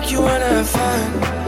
work you wanna find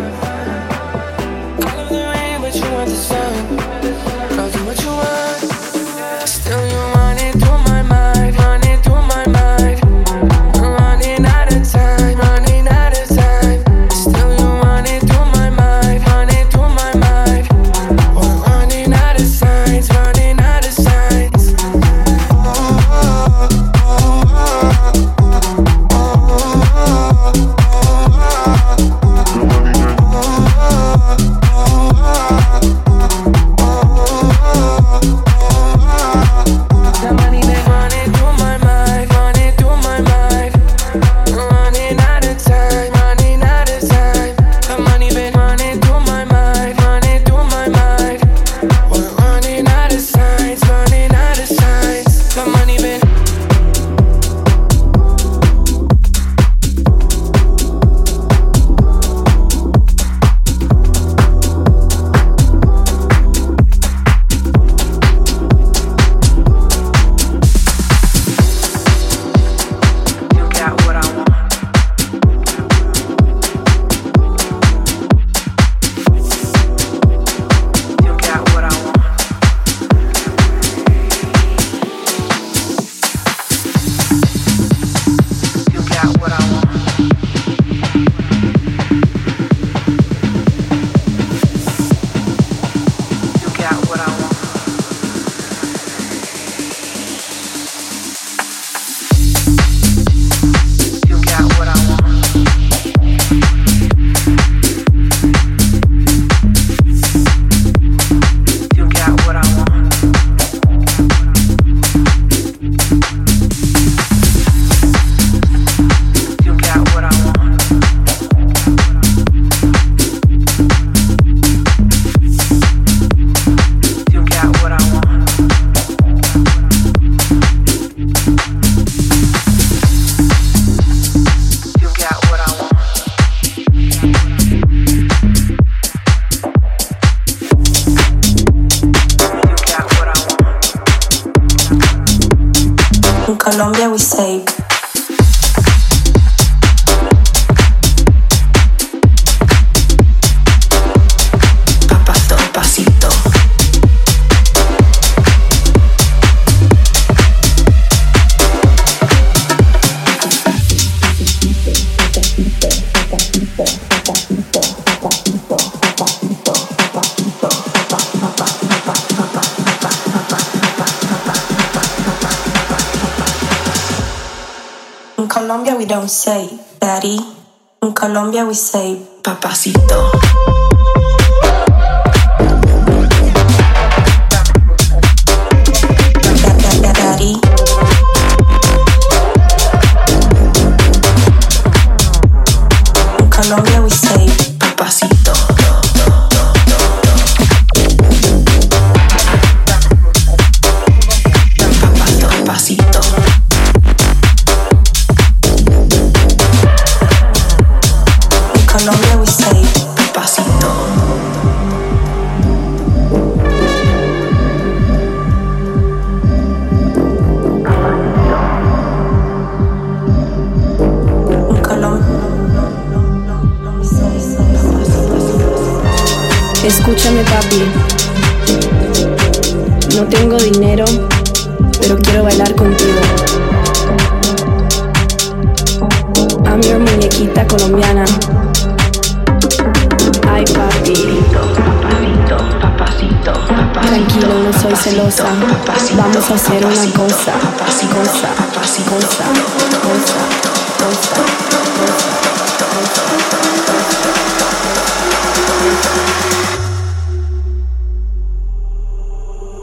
always say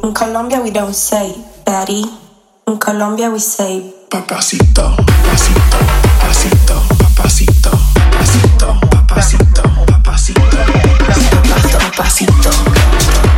In Colombia, we don't say daddy. In Colombia, we say papacito, papacito, papacito, papacito, papacito, papacito, papacito, papacito. papacito.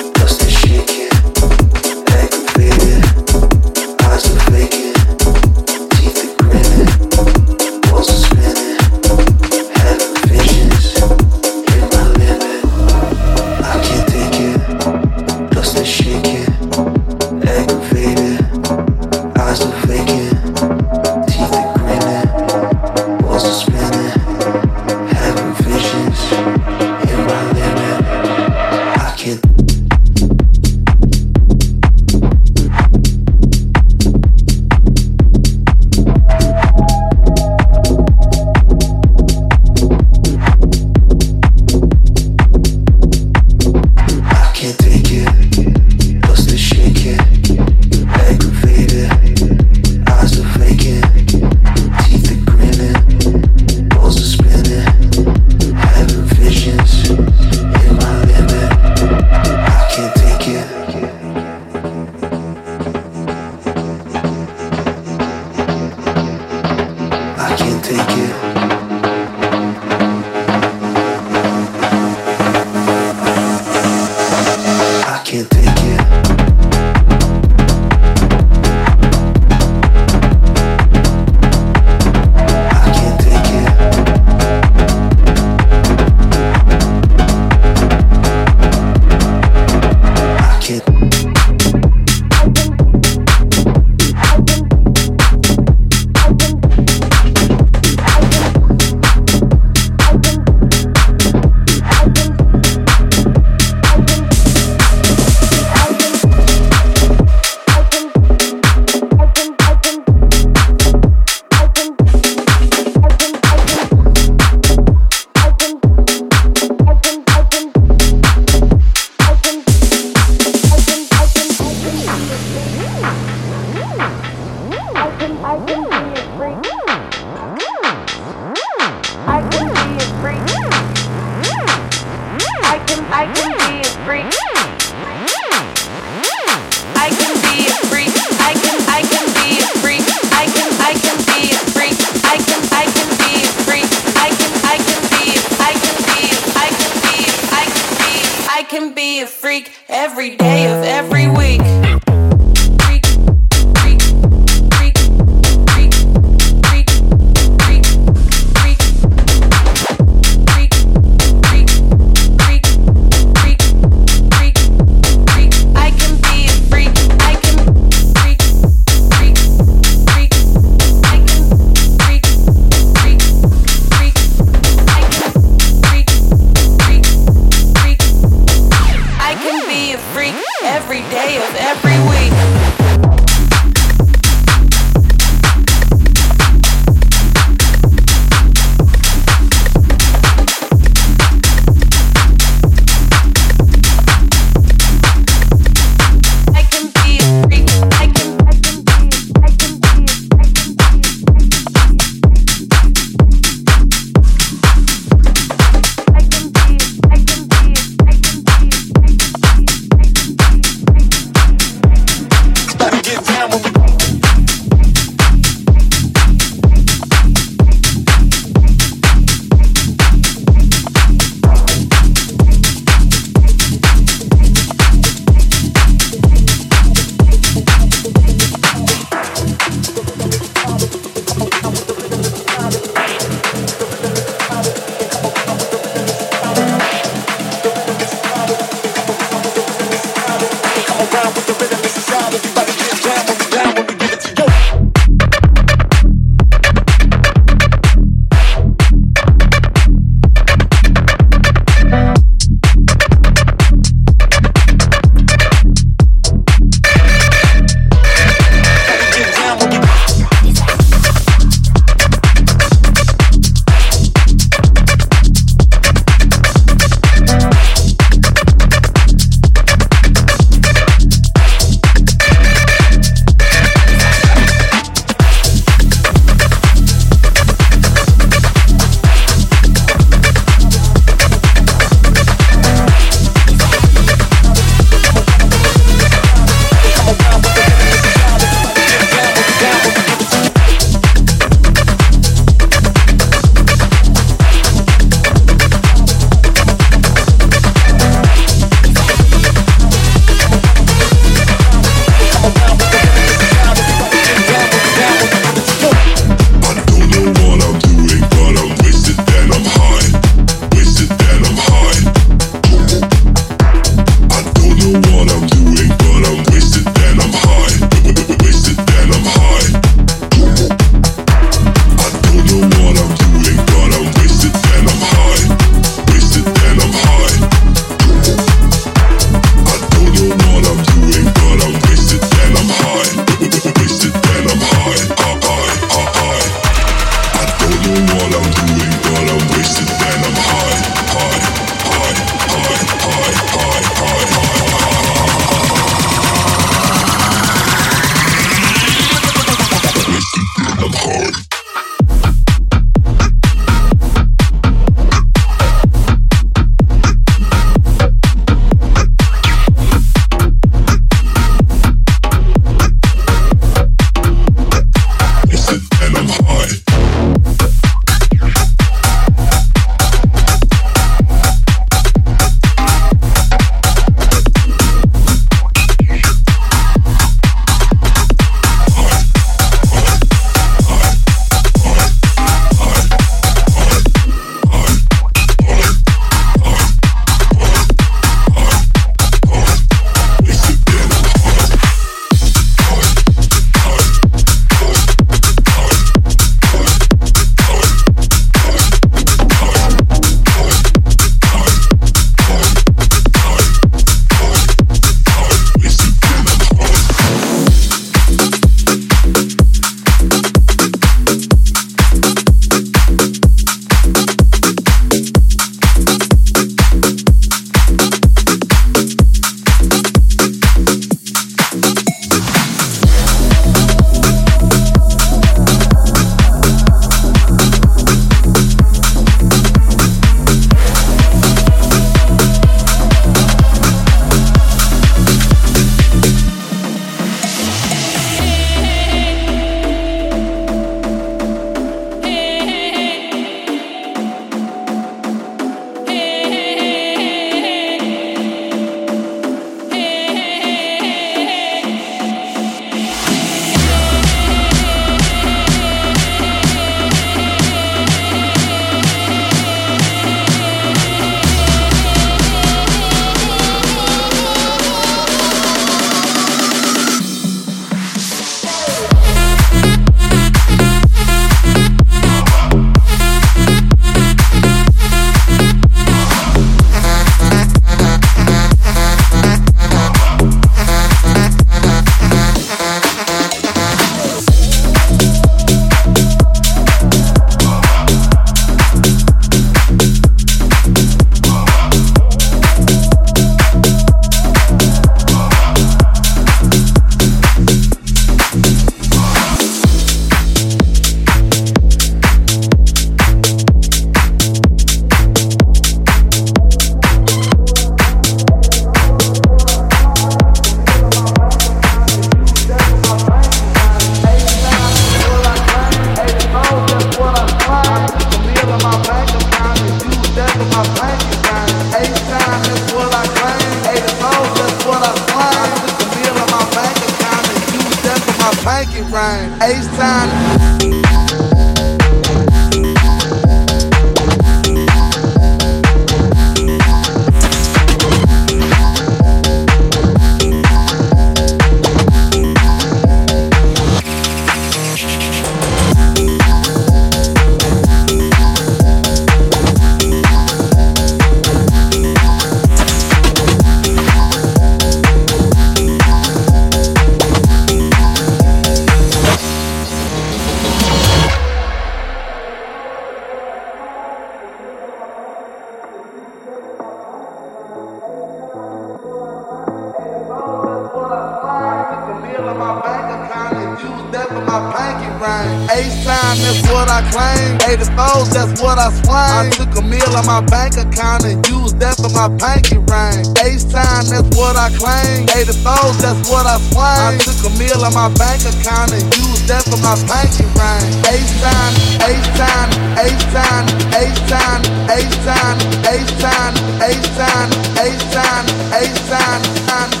184, that's what I swung. I took a meal on my bank account and used that for my pinky ring. Ace time, ace time, ace time, ace time, ace time, ace time, ace time, ace time, ace time.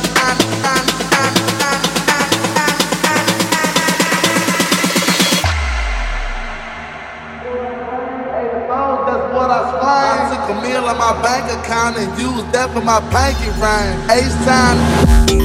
And use that for my pinky ring. Ace time.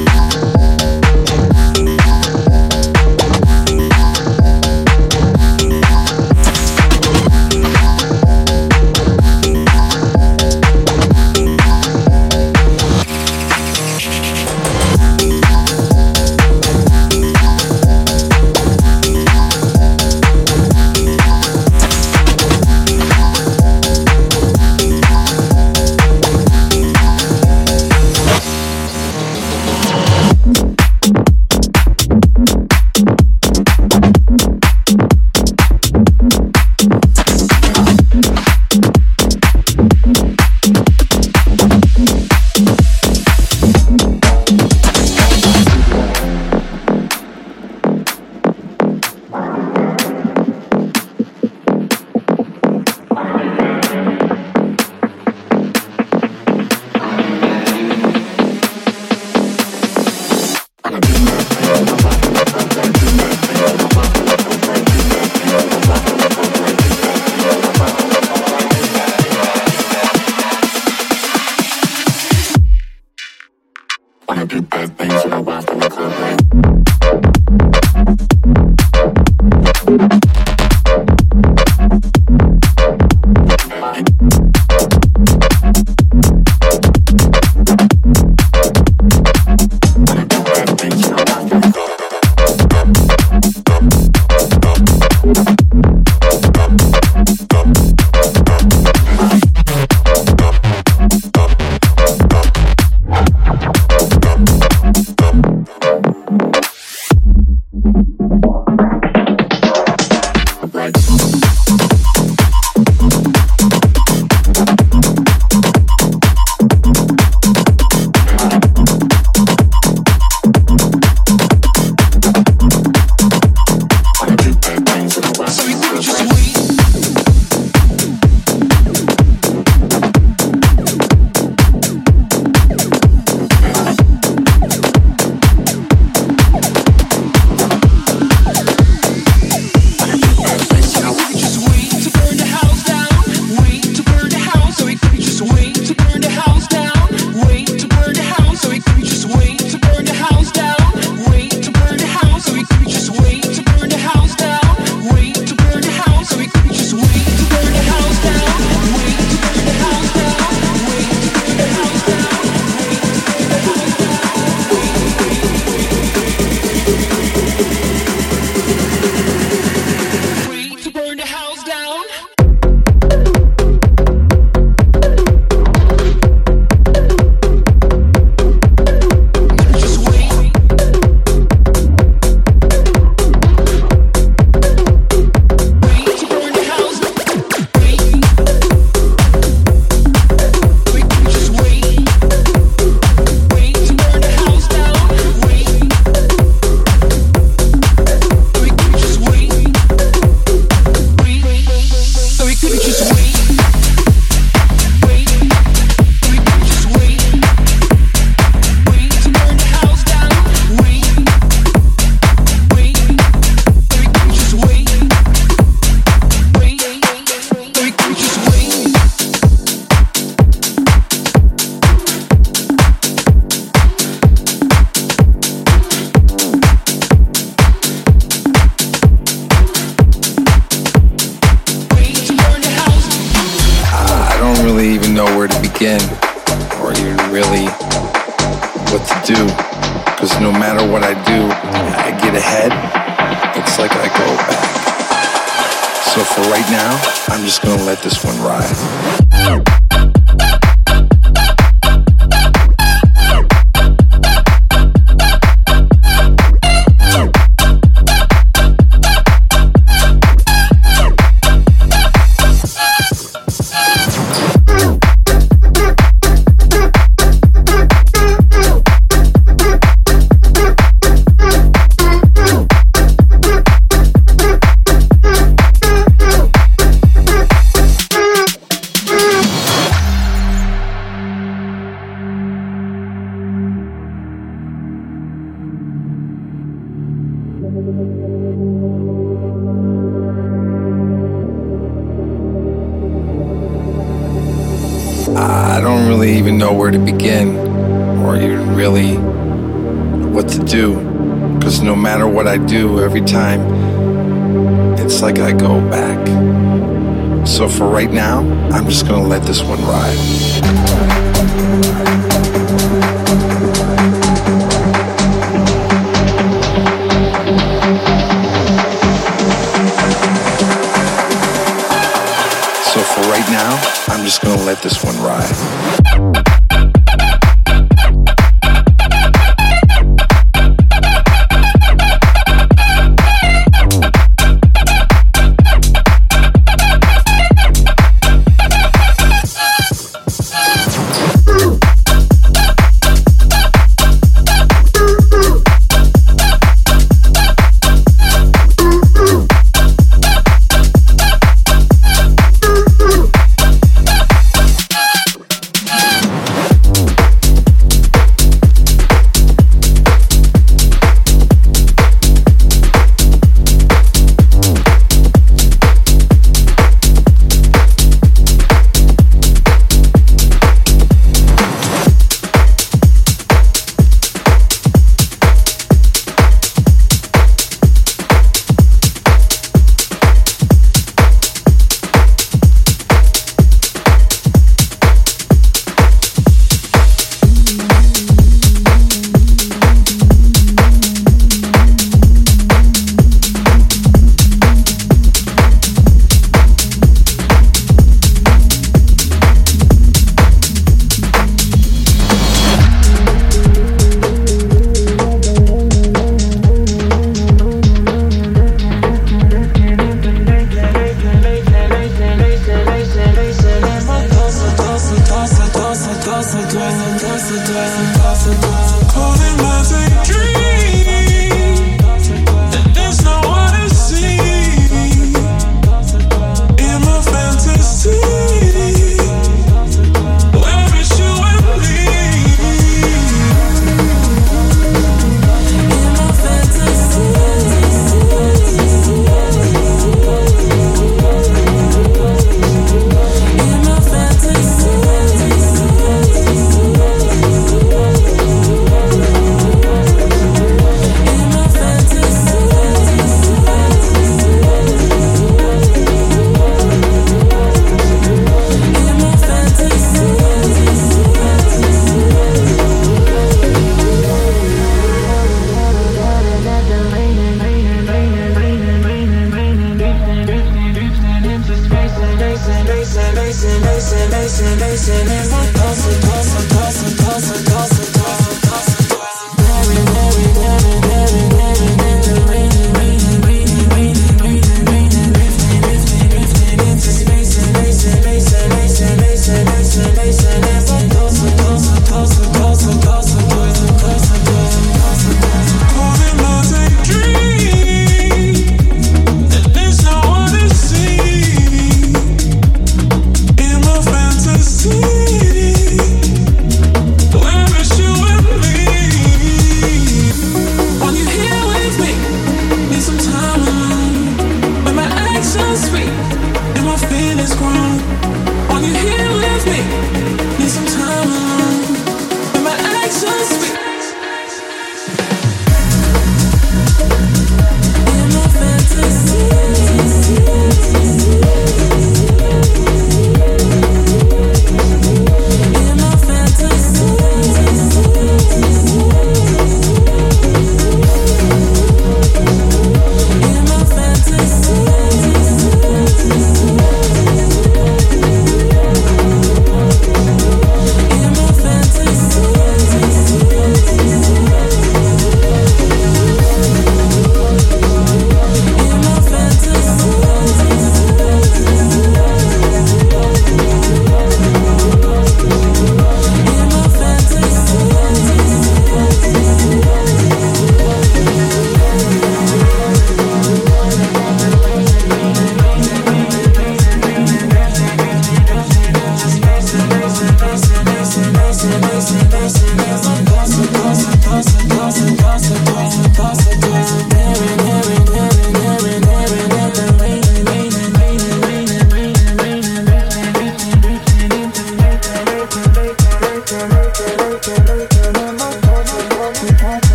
Right now, I'm just gonna let this one ride.